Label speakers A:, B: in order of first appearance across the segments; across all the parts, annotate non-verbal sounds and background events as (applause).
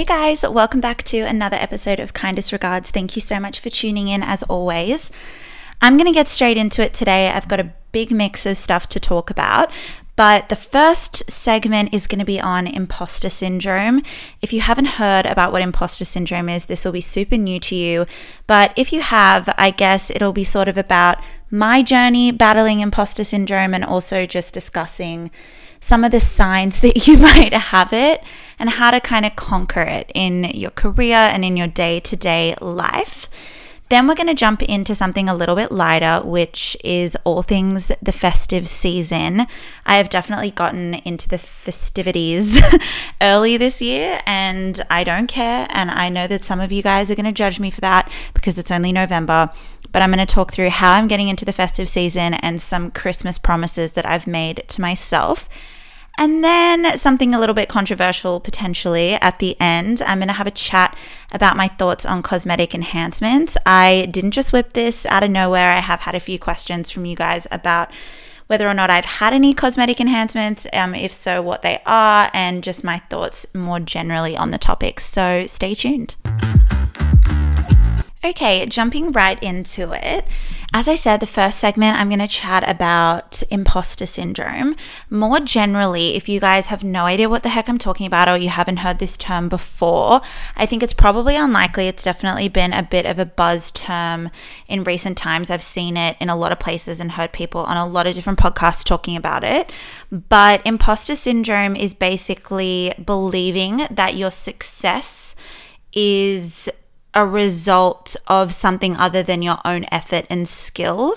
A: Hey guys, welcome back to another episode of Kindest Regards. Thank you so much for tuning in as always. I'm going to get straight into it today. I've got a big mix of stuff to talk about, but the first segment is going to be on imposter syndrome. If you haven't heard about what imposter syndrome is, this will be super new to you. But if you have, I guess it'll be sort of about my journey battling imposter syndrome and also just discussing some of the signs that you (laughs) might have it and how to kind of conquer it in your career and in your day to day life. Then we're going to jump into something a little bit lighter, which is all things the festive season. I have definitely gotten into the festivities (laughs) early this year, and I don't care. And I know that some of you guys are going to judge me for that because it's only November. But I'm going to talk through how I'm getting into the festive season and some Christmas promises that I've made to myself. And then something a little bit controversial potentially at the end. I'm going to have a chat about my thoughts on cosmetic enhancements. I didn't just whip this out of nowhere. I have had a few questions from you guys about whether or not I've had any cosmetic enhancements, um, if so, what they are, and just my thoughts more generally on the topic. So stay tuned. Okay, jumping right into it. As I said, the first segment, I'm going to chat about imposter syndrome. More generally, if you guys have no idea what the heck I'm talking about or you haven't heard this term before, I think it's probably unlikely. It's definitely been a bit of a buzz term in recent times. I've seen it in a lot of places and heard people on a lot of different podcasts talking about it. But imposter syndrome is basically believing that your success is a result of something other than your own effort and skill.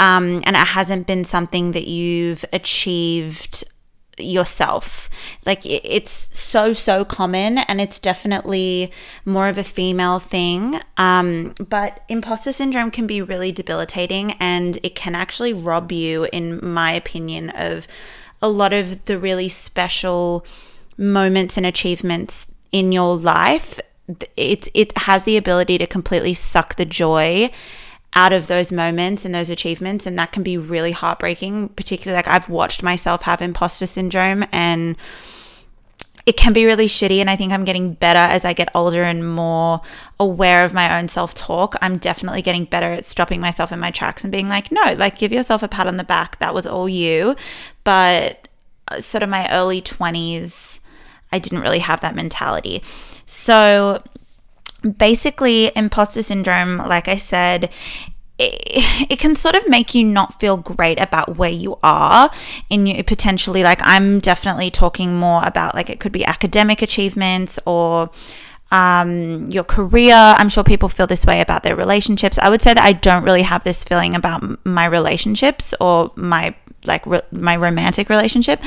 A: Um, and it hasn't been something that you've achieved yourself. Like it's so, so common and it's definitely more of a female thing. Um, but imposter syndrome can be really debilitating and it can actually rob you, in my opinion, of a lot of the really special moments and achievements in your life it it has the ability to completely suck the joy out of those moments and those achievements and that can be really heartbreaking particularly like I've watched myself have imposter syndrome and it can be really shitty and I think I'm getting better as I get older and more aware of my own self-talk. I'm definitely getting better at stopping myself in my tracks and being like, "No, like give yourself a pat on the back. That was all you." But uh, sort of my early 20s, I didn't really have that mentality. So basically, imposter syndrome, like I said, it, it, can sort of make you not feel great about where you are in potentially like i'm definitely talking more about like it could be academic achievements or um, your career. I'm sure people feel this way about their relationships. I would say that i don't really have this feeling about my relationships or my like re- my romantic relationship,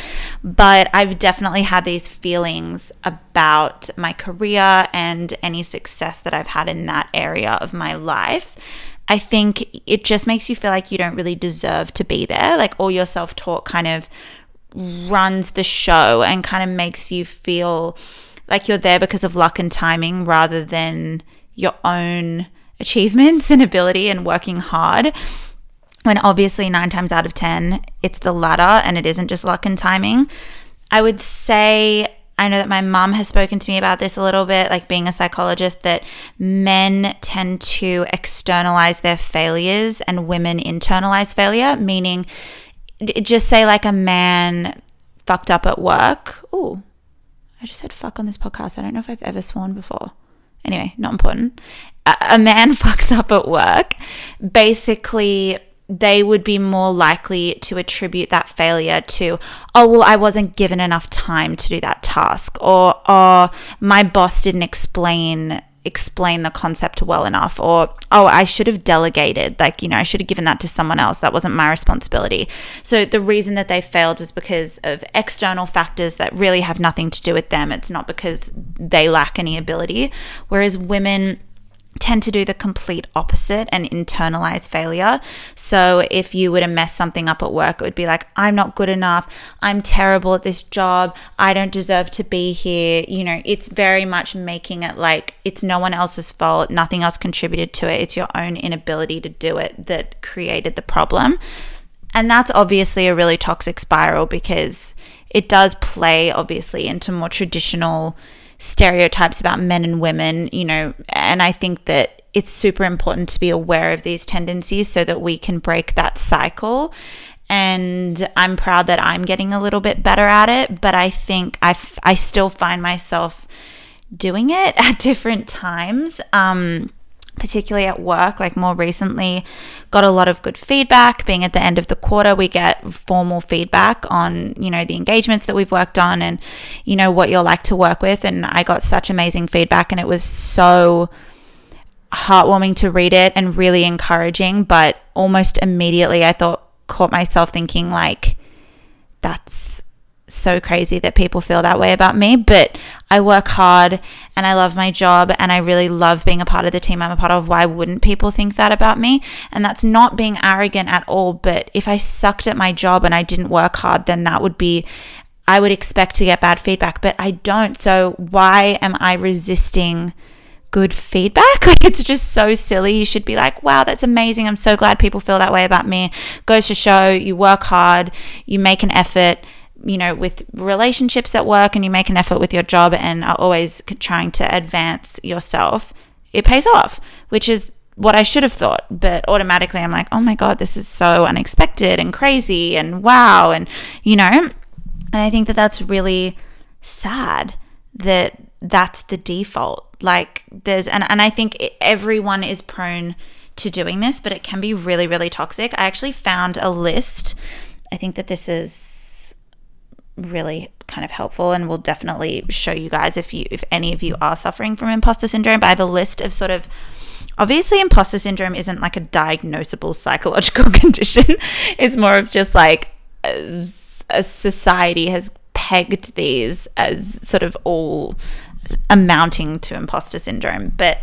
A: but I've definitely had these feelings about my career and any success that I've had in that area of my life. I think it just makes you feel like you don't really deserve to be there. Like all your self talk kind of runs the show and kind of makes you feel like you're there because of luck and timing rather than your own achievements and ability and working hard when obviously nine times out of 10, it's the latter and it isn't just luck and timing. I would say, I know that my mom has spoken to me about this a little bit, like being a psychologist, that men tend to externalize their failures and women internalize failure, meaning just say like a man fucked up at work. Oh, I just said fuck on this podcast. I don't know if I've ever sworn before. Anyway, not important. A, man (laughs) fucks up at work. Basically, they would be more likely to attribute that failure to, oh, well, I wasn't given enough time to do that task, or, oh, my boss didn't explain explain the concept well enough or oh I should have delegated like you know I should have given that to someone else. That wasn't my responsibility. So the reason that they failed is because of external factors that really have nothing to do with them. It's not because they lack any ability. Whereas women tend to do the complete opposite and internalize failure. So if you were to mess something up at work, it would be like, I'm not good enough. I'm terrible at this job. I don't deserve to be here. You know, it's very much making it like it's no one else's fault. Nothing else contributed to it. It's your own inability to do it that created the problem. And that's obviously a really toxic spiral because it does play obviously into more traditional stereotypes about men and women, you know, and I think that it's super important to be aware of these tendencies so that we can break that cycle. And I'm proud that I'm getting a little bit better at it, but I think I, f- I still find myself doing it (laughs) at different times. Um, particularly at work, like more recently, got a lot of good feedback. Being at the end of the quarter, we get formal feedback on, you know, the engagements that we've worked on and, you know, what you're like to work with. And I got such amazing feedback, and it was so heartwarming to read it and really encouraging. But almost immediately, I thought, caught myself thinking, like, that's so crazy that people feel that way about me, but I work hard and I love my job and I really love being a part of the team I'm a part of. Why wouldn't people think that about me? And that's not being arrogant at all, but if I sucked at my job and I didn't work hard, then that would be I would expect to get bad feedback, but I don't. So why am I resisting good feedback? (laughs) Like it's just so silly. You should be like, "Wow, that's amazing. I'm so glad people feel that way about me." Goes to show you work hard, you make an effort you know, with relationships at work and you make an effort with your job and are always trying to advance yourself, it pays off, which is what I should have thought. But automatically I'm like, oh my God, this is so unexpected and crazy and wow. And, you know, and I think that that's really sad that that's the default. Like there's, and, and I think everyone is prone to doing this, but it can be really, really toxic. I actually found a list. I think that this is really kind of helpful and will definitely show you guys if you if any of you are suffering from imposter syndrome. But i have a list of sort of obviously imposter syndrome isn't like a diagnosable psychological (laughs) condition. It's more of just like a, a society has pegged these as sort of all amounting to imposter syndrome. But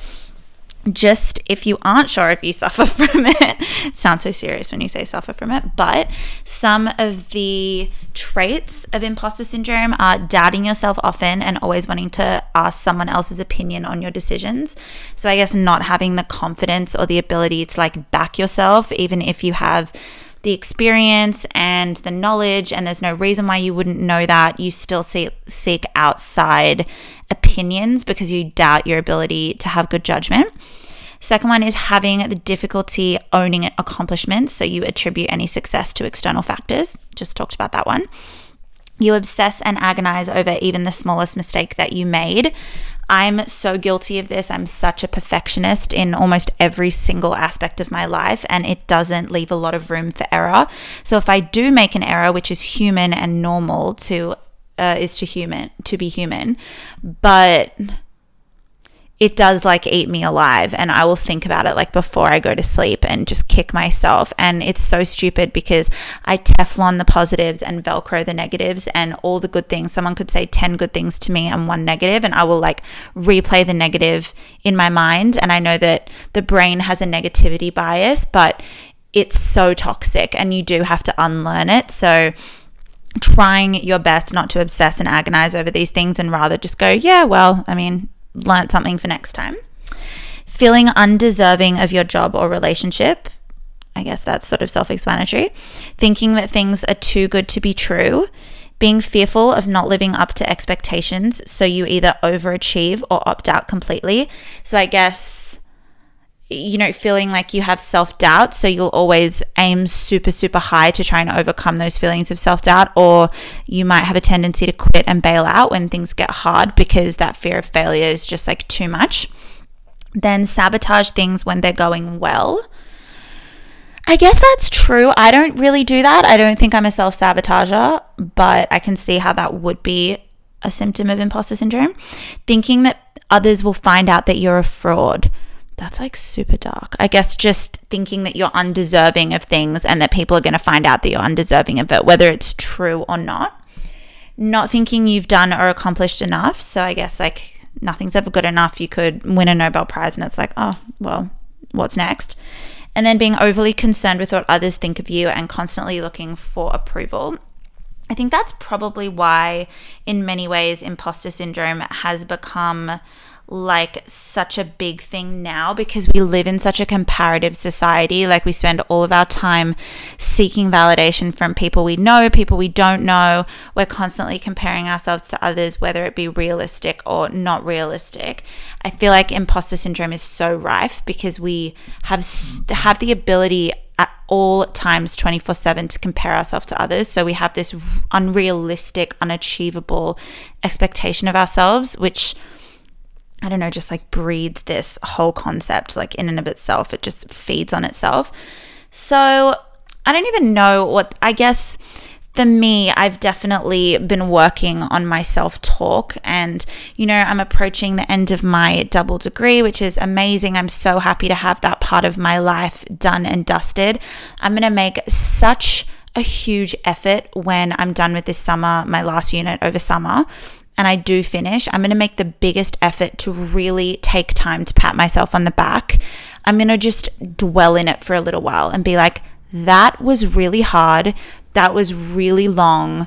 A: just if you aren't sure if you (laughs) suffer from it, sounds so serious when you say suffer from it, but some of the traits of imposter syndrome are doubting yourself often and always wanting to ask someone else's opinion on your decisions. So I guess not having the confidence or the ability to like back yourself, even if you have the experience and the knowledge, and there's no reason why you wouldn't know that, you still see, seek outside opinions because you doubt your ability to have good judgment. Second one is having the difficulty owning accomplishments. So you attribute any success to external factors. Just talked about that one. You obsess and agonize over even the smallest mistake that you made. I'm so guilty of this. I'm such a perfectionist in almost every single aspect of my life, and it doesn't leave a lot of room for error. So if I do make an error, which is human and normal to uh, is to human to be human, but it does like eat me alive and I will think about it like before I go to sleep and just kick myself. And it's so stupid because I teflon the positives and velcro the negatives and all the good things someone could say 10 good things to me and one negative and I will like replay the negative in my mind. And I know that the brain has a negativity bias but it's so toxic and you do have to unlearn it. So trying your best not to obsess and agonize over these things and rather just go yeah well I mean learnt something for next time. Feeling undeserving of your job or relationship. I guess that's sort of self explanatory. Thinking that things are too good to be true. Being fearful of not living up to expectations. So you either overachieve or opt out completely. So I guess you know, feeling like you have self doubt. So you'll always aim super, super high to try and overcome those feelings of self doubt. Or you might have a tendency to quit and bail out when things get hard because that fear of failure is just like too much. Then sabotage things when they're going well. I guess that's true. I don't really do that. I don't think I'm a self sabotager, but I can see how that would be a symptom of imposter syndrome. Thinking that others will find out that you're a fraud that's like super dark. I guess just thinking that you're undeserving of things and that people are going to find out that you're undeserving of it, whether it's true or not. Not thinking you've done or accomplished enough. So I guess like nothing's ever good enough. You could win a Nobel Prize and it's like, oh, well, what's next? And then being overly concerned with what others think of you and constantly looking for approval. I think that's probably why, in many ways, imposter syndrome has become like such a big thing now because we live in such a comparative society. Like we spend all of our time seeking validation from people we know, people we don't know. We're constantly comparing ourselves to others, whether it be realistic or not realistic. I feel like imposter syndrome is so rife because we have have the ability at all times 24 7 to compare ourselves to others. So we have this unrealistic, unachievable expectation of ourselves, which I don't know, just like breeds this whole concept, like in and of itself. It just feeds on itself. So I don't even know what, I guess for me, I've definitely been working on my self talk. And, you know, I'm approaching the end of my double degree, which is amazing. I'm so happy to have that part of my life done and dusted. I'm going to make such a huge effort when I'm done with this summer, my last unit over summer and I do finish, I'm going to make the biggest effort to really take time to pat myself on the back. I'm going to just dwell in it for a little while and be like, that was really hard. That was really long.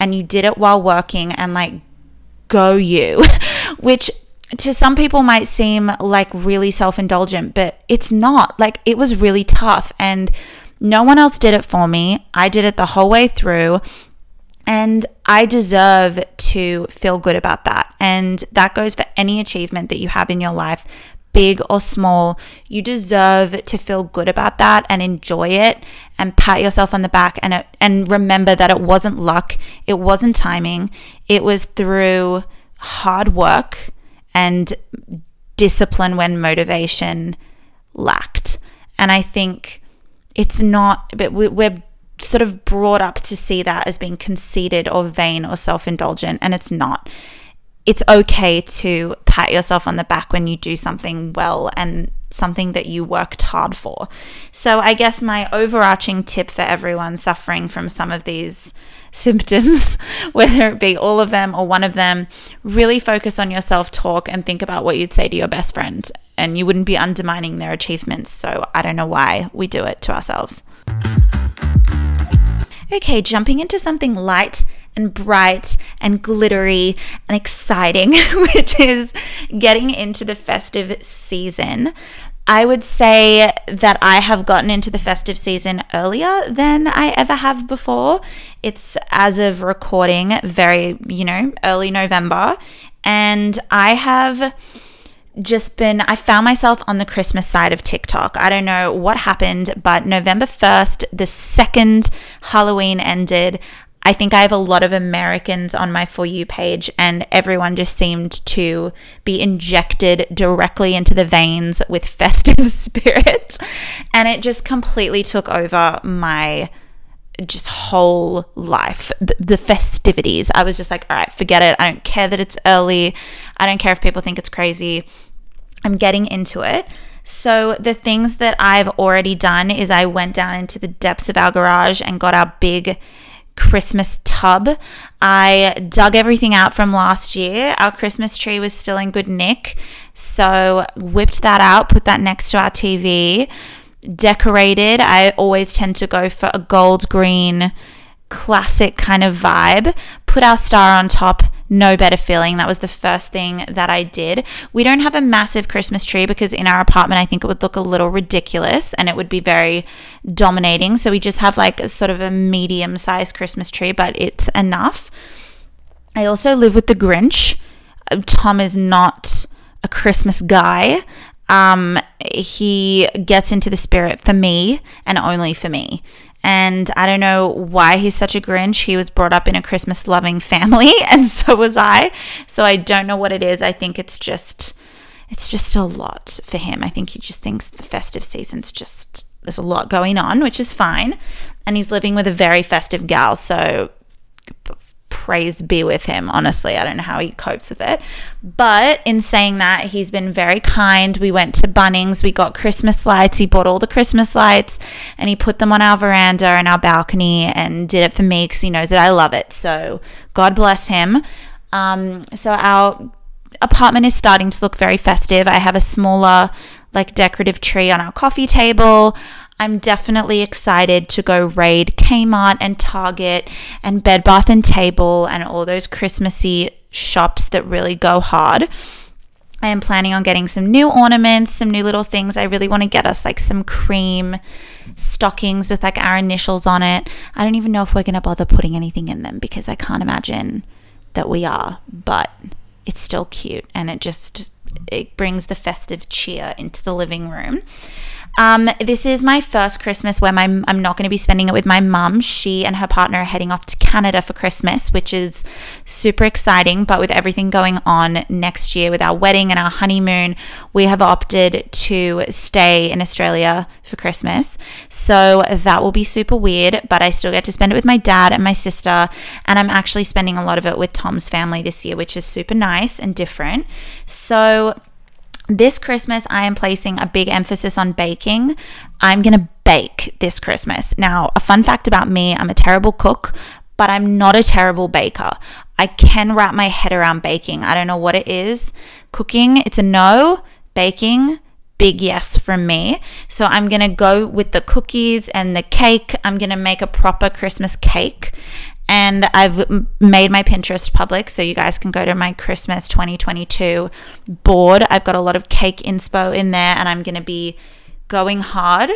A: And you did it while working and like, go you, (laughs) which to some people might seem like really self indulgent, but it's not. Like, it was really tough. And no one else did it for me. I did it the whole way through. And I deserve to feel good about that. And that goes for any achievement that you have in your life, big or small. You deserve to feel good about that and enjoy it and pat yourself on the back and and remember that it wasn't luck, it wasn't timing. It was through hard work and discipline when motivation lacked. And I think it's not but we're sort of brought up to see that as being conceited or vain or self indulgent, and it's not. It's okay to pat yourself on the back when you do something well and something that you worked hard for. So, I guess my overarching tip for everyone suffering from some of these (laughs) symptoms, (laughs) whether it be all of them or one of them, really focus on your self talk and think about what you'd say to your best friend. And you wouldn't be undermining their achievements. So, I don't know why we do it to ourselves. Okay, jumping into something light and bright and glittery and exciting, (laughs) which is getting into the festive season. I would say that I have gotten into the festive season earlier than I ever have before. It's as of recording very, you know, early November. And I have just been, I found myself on the Christmas side of TikTok. I don't know what happened, but November 1st, the second Halloween ended, I think I have a lot of Americans on my For You page, and everyone just seemed to be injected directly into the veins with (laughs) festive spirit. And it just completely took over my just whole life, the, the, festivities. I was just like, all right, forget it. I don't care that it's early. I don't care if people think it's crazy. I'm getting into it. So, the things that I've already done is I went down into the depths of our garage and got our big Christmas tub. I dug everything out from last year. Our Christmas tree was still in good nick. So, whipped that out, put that next to our TV decorated. I always tend to go for a gold green classic kind of vibe. Put our star on top. No better feeling. That was the first thing that I did. We don't have a massive Christmas tree because in our apartment, I think it would look a little ridiculous and it would be very dominating. So we just have like a sort of a medium sized Christmas tree, but it's enough. I also live with the Grinch. Uh, Tom is not a Christmas guy um, he gets into the spirit for me and only for me. And I don't know why he's such a Grinch. He was brought up in a Christmas loving family, (laughs) and so was I. So I don't know what it is. I think it's just it's just a lot for him. I think he just thinks the festive season's just there's a lot going on, which is fine. And he's living with a very festive gal, so praise be with him. Honestly, I don't know how he copes with it. But in saying that, he's been very kind. We went to Bunnings, we got Christmas lights. He bought all the Christmas lights and he put them on our veranda and our balcony and did it for me because he knows that I love it. So God bless him. Um, so our apartment is starting to look very festive. I have a smaller, like decorative tree on our coffee table. I'm definitely excited to go raid Kmart and Target and Bed Bath and Table and all those Christmassy shops that really go hard. I am planning on getting some new ornaments, some new little things. I really want to get us like some cream stockings with like our initials on it. I don't even know if we're going to bother putting anything in them because I can't imagine that we are, but it's still cute and it just it brings the festive cheer into the living room. Um, this is my first Christmas where my, I'm not going to be spending it with my mum. She and her partner are heading off to Canada for Christmas, which is super exciting. But with everything going on next year with our wedding and our honeymoon, we have opted to stay in Australia for Christmas. So that will be super weird, but I still get to spend it with my dad and my sister. And I'm actually spending a lot of it with Tom's family this year, which is super nice and different. So this Christmas, I am placing a big emphasis on baking. I'm going to bake this Christmas. Now, a fun fact about me I'm a terrible cook, but I'm not a terrible baker. I can wrap my head around baking. I don't know what it is. Cooking, it's a no. Baking, big yes from me. So I'm going to go with the cookies and the cake. I'm going to make a proper Christmas cake and I've made my Pinterest public so you guys can go to my Christmas 2022 board. I've got a lot of cake inspo in there and I'm going to be going hard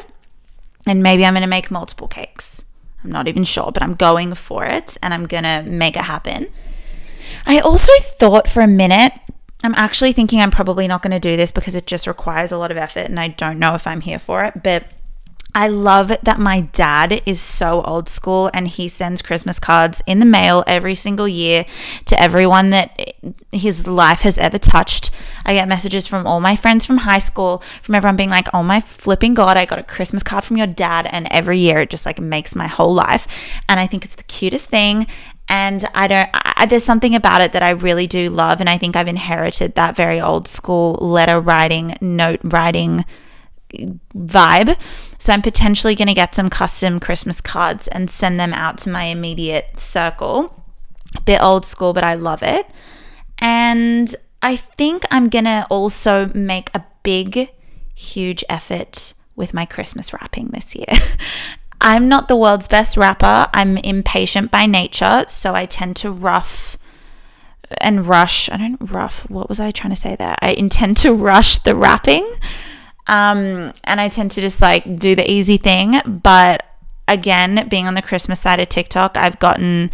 A: and maybe I'm going to make multiple cakes. I'm not even sure, but I'm going for it and I'm going to make it happen. I also thought for a minute, I'm actually thinking I'm probably not going to do this because it just requires a lot of effort and I don't know if I'm here for it, but I love that my dad is so old school and he sends Christmas cards in the mail every single year to everyone that his life has ever touched. I get messages from all my friends from high school, from everyone being like, "Oh my flipping god, I got a Christmas card from your dad." And every year it just like makes my whole life. And I think it's the cutest thing and I don't I, there's something about it that I really do love and I think I've inherited that very old school letter writing, note writing vibe. So I'm potentially going to get some custom Christmas cards and send them out to my immediate circle. A bit old school, but I love it. And I think I'm going to also make a big, huge effort with my Christmas wrapping this year. (laughs) I'm not the world's best wrapper. I'm impatient by nature, so I tend to rough and rush. I don't rough. What was I trying to say there? I intend to rush the wrapping. Um, and I tend to just like do the easy thing. But again, being on the Christmas side of TikTok, I've gotten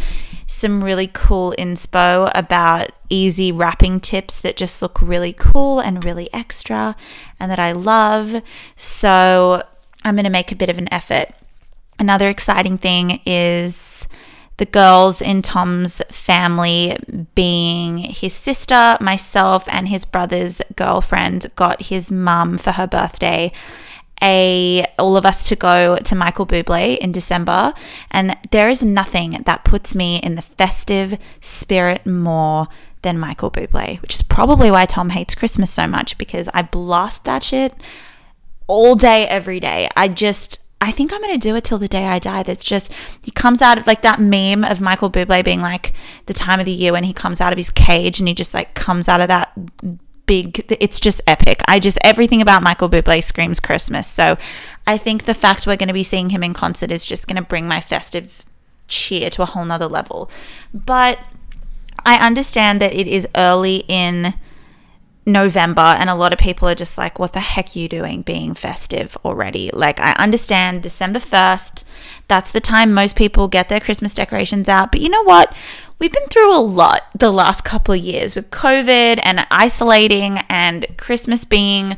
A: some really cool inspo about easy wrapping tips that just look really cool and really extra and that I love. So I'm going to make a bit of an effort. Another exciting thing is the girls in Tom's family, being his sister, myself, and his brother's girlfriend, got his mum for her birthday. A all of us to go to Michael Bublé in December and there is nothing that puts me in the festive spirit more than Michael Bublé which is probably why Tom hates Christmas so much because I blast that shit all day every day. I just I think I'm going to do it till the day I die. That's just, he comes out of like that meme of Michael Bublé being like the time of the year when he comes out of his cage and he just like comes out of that big, it's just epic. I just, everything about Michael Bublé screams Christmas. So I think the fact we're going to be seeing him in concert is just going to bring my festive cheer to a whole nother level. But I understand that it is early in November and a lot of people are just like, what the heck are you doing being festive already? Like, I understand December 1st, that's the time most people get their Christmas decorations out. But you know what? We've been through a lot the last couple of years with COVID and isolating and Christmas being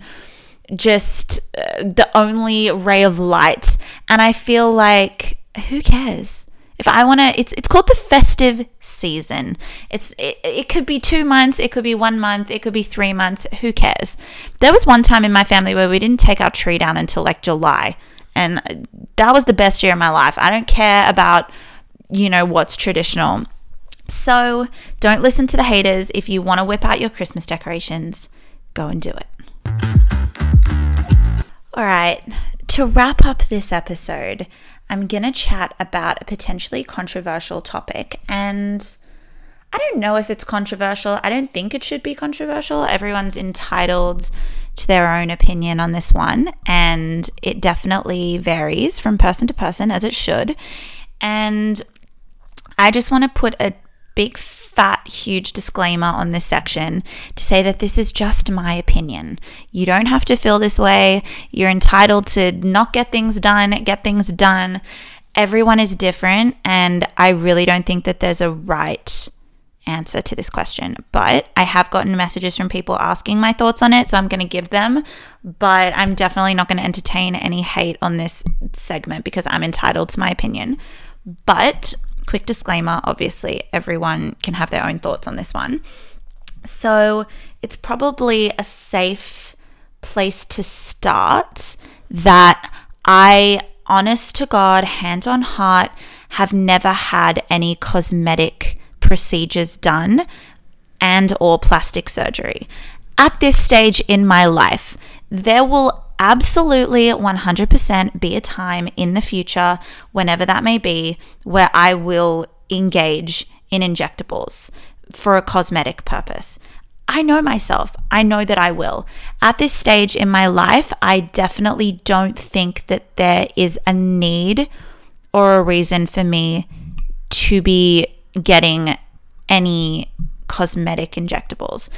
A: just uh, the only ray of light. And I feel like, who cares? I want to, it's it's called the festive season. It's it, it could be two months, it could be one month, it could be three months. Who cares? There was one time in my family where we didn't take our tree down until like July, and that was the best year of my life. I don't care about you know what's traditional. So don't listen to the haters. If you want to whip out your Christmas decorations, go and do it. All right, to wrap up this episode, I'm going to chat about a potentially controversial topic. And I don't know if it's controversial. I don't think it should be controversial. Everyone's entitled to their own opinion on this one. And it definitely varies from person to person, as it should. And I just want to put a big fat, huge disclaimer on this section to say that this is just my opinion. You don't have to feel this way. You're entitled to not get things done, get things done. Everyone is different, and I really don't think that there's a right answer to this question. But I have gotten messages from people asking my thoughts on it, so I'm going to give them. But I'm definitely not going to entertain any hate on this segment because I'm entitled to my opinion. But quick disclaimer obviously, everyone can have their own thoughts on this one. So it's probably a safe place to start that I, honest to God, hand on heart, have never had any cosmetic procedures done and or plastic surgery. At this stage in my life, there will absolutely 100% be a time in the future, whenever that may be, where I will engage in injectables for a cosmetic purpose. I know myself. I know that I will. At this stage in my life, I definitely don't think that there is a need or a reason for me to be getting any cosmetic injectables.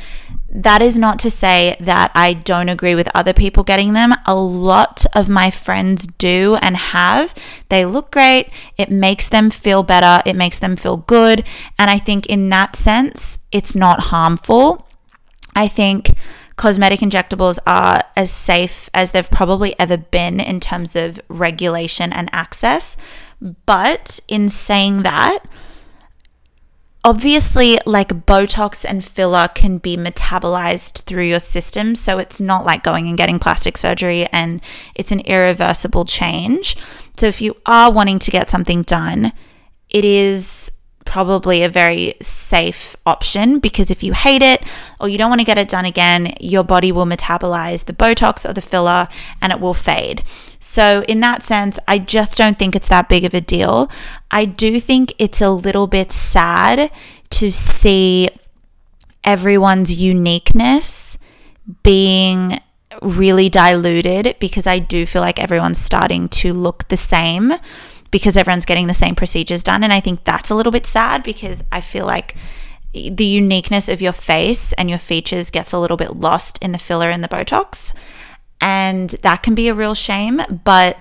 A: That is not to say that I don't agree with other people getting them. A lot of my friends do and have. They look great. It makes them feel better. It makes them feel good. And I think in that sense, it's not harmful. I think cosmetic injectables are as safe as they've probably ever been in terms of regulation and access. But in saying that, obviously like botox and filler can be metabolized through your system so it's not like going and getting plastic surgery and it's an irreversible change. So if you are wanting to get something done it is probably a very safe option because if you hate it or you don't want to get it done again, your body will metabolize the Botox or the filler and it will fade. So, in that sense, I just don't think it's that big of a deal. I do think it's a little bit sad to see everyone's uniqueness being really diluted because I do feel like everyone's starting to look the same because everyone's getting the same procedures done. And I think that's a little bit sad because I feel like the uniqueness of your face and your features gets a little bit lost in the filler and the Botox. And that can be a real shame. But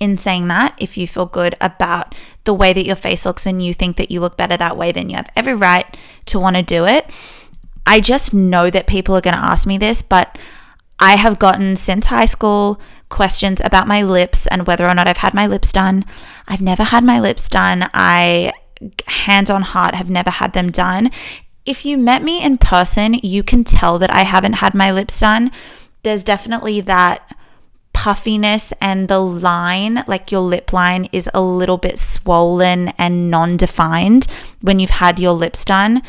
A: in saying that, if you feel good about the way that your face looks and you think that you look better that way, then you have every right to want to do it. I just know that people are going to ask me this, but I have gotten since high school questions about my lips and whether or not I've had my lips done. I've never had my lips done. I, hand on heart, have never had them done. If you met me in person, you can tell that I haven't had my lips done. There's definitely that puffiness and the line, like your lip line, is a little bit swollen and non defined when you've had your lips done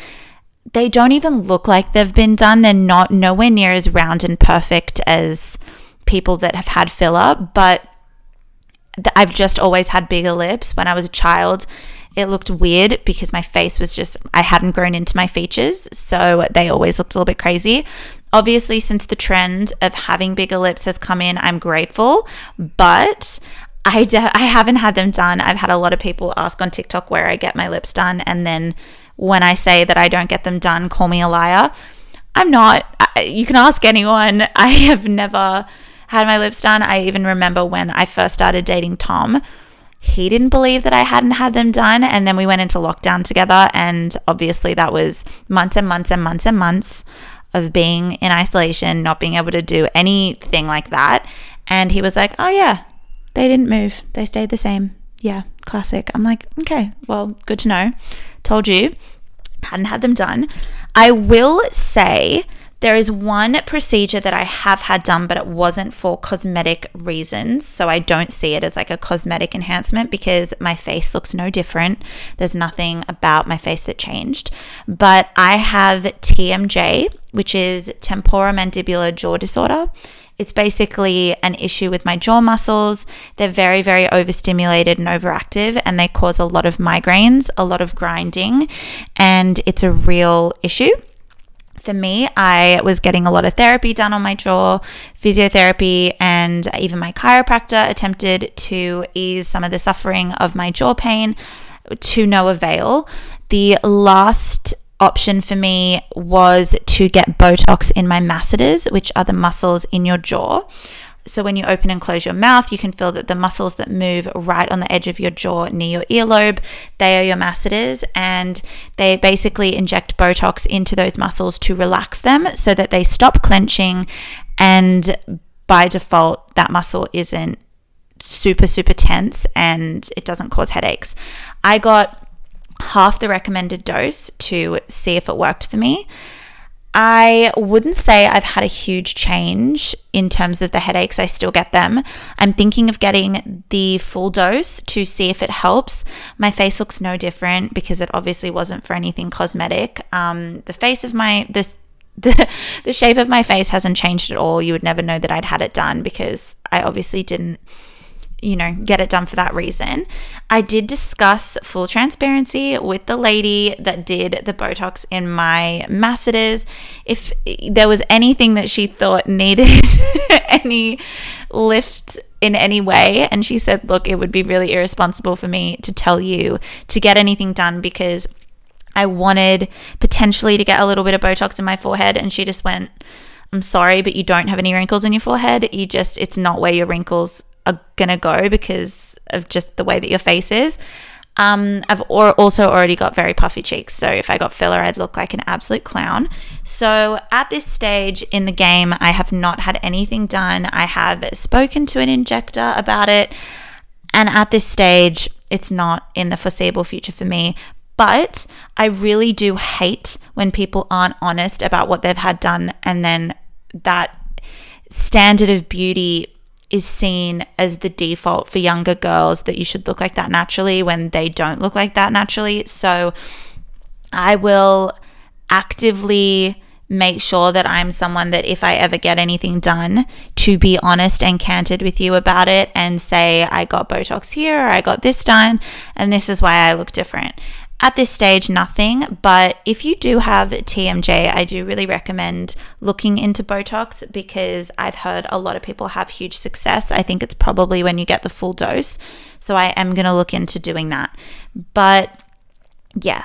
A: they don't even look like they've been done. They're not nowhere near as round and perfect as people that have had filler, but I've just always had bigger lips. When I was a child, it looked weird because my face was just, I hadn't grown into my features. So they always looked a little bit crazy. Obviously, since the trend of having bigger lips has come in, I'm grateful, but I, de- I haven't had them done. I've had a lot of people ask on TikTok where I get my lips done, and then when I say that I don't get them done, call me a liar. I'm not. You can ask anyone. (laughs) I have never had my lips done. I even remember when I first started dating Tom. He didn't believe that I hadn't had them done. And then we went into lockdown together. And obviously, that was months and months and months and months of being in isolation, not being able to do anything like that. And he was like, Oh, yeah, they didn't move. They stayed the same. Yeah, classic. I'm like, Okay, well, good to know. Told you, hadn't had them done. I will say there is one procedure that I have had done, but it wasn't for cosmetic reasons. So I don't see it as like a cosmetic enhancement because my face looks no different. There's nothing about my face that changed. But I have TMJ, which is temporomandibular jaw disorder. It's basically an issue with my jaw muscles. They're very, very overstimulated and overactive, and they cause a lot of migraines, a lot of grinding, and it's a real issue. For me, I was getting a lot of therapy done on my jaw, physiotherapy, and even my chiropractor attempted to ease some of the suffering of my jaw pain to no avail The last option for me was to get Botox in my masseters, which are the muscles in your jaw. So when you open and close your mouth, you can feel that the muscles that move right on the edge of your jaw near your earlobe, they are your masseters and they basically inject Botox into those muscles to relax them so that they stop clenching and by default that muscle isn't super super tense and it doesn't cause headaches. I got half the recommended dose to see if it worked for me. I wouldn't say I've had a huge change in terms of the headaches. I still get them. I'm thinking of getting the full dose to see if it helps. My face looks no different because it obviously wasn't for anything cosmetic. Um, the face of my this (laughs) the, the shape of my face hasn't changed at all. You would never know that I'd had it done because I obviously didn't you know, get it done for that reason. I did discuss full transparency with the lady that did the Botox in my masseters. If there was anything that she thought needed (laughs) any lift in any way, and she said, Look, it would be really irresponsible for me to tell you to get anything done because I wanted potentially to get a little bit of Botox in my forehead. And she just went, I'm sorry, but you don't have any wrinkles in your forehead. You just, it's not where your wrinkles are gonna go because of just the way that your face is. Um, I've also already got very puffy cheeks, so if I got filler, I'd look like an absolute clown. So at this stage in the game, I have not had anything done. I have spoken to an injector about it, and at this stage, it's not in the foreseeable future for me. But I really do hate when people aren't honest about what they've had done, and then that standard of beauty is seen as the default for younger girls that you should look like that naturally when they don't look like that naturally. So I will actively make sure that I'm someone that if I ever get anything done, to be honest and candid with you about it and say, I got Botox here, I got this done, and this is why I look different. At this stage, nothing, but if you do have TMJ, I do really recommend looking into Botox because I've heard a lot of people have huge success. I think it's probably when you get the full dose. So I am going to look into doing that. But yeah,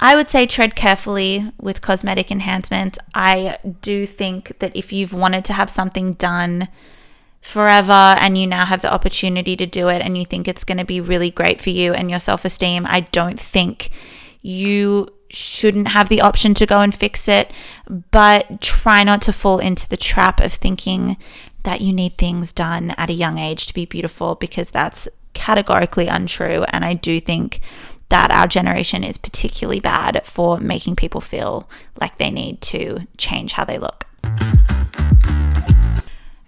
A: I would say tread carefully with cosmetic enhancements. I do think that if you've wanted to have something done, forever and you now have the opportunity to do it and you think it's going to be really great for you and your self esteem, I don't think you shouldn't have the option to go and fix it, but try not to fall into the trap of thinking that you need things done at a young age to be beautiful because that's categorically untrue. And I do think that our generation is particularly bad for making people feel like they need to change how they look.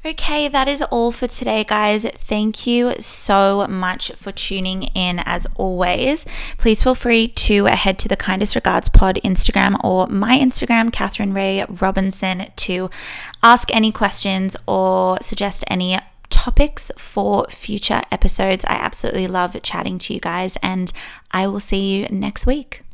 A: Okay, that is all for today, guys. Thank you so much for tuning in as always. Please feel free to head to the Kindest Regards Pod Instagram or my Instagram, Catherine Ray Robinson, to ask any questions or suggest any topics for future episodes. I absolutely love chatting to you guys, and I will see you next week.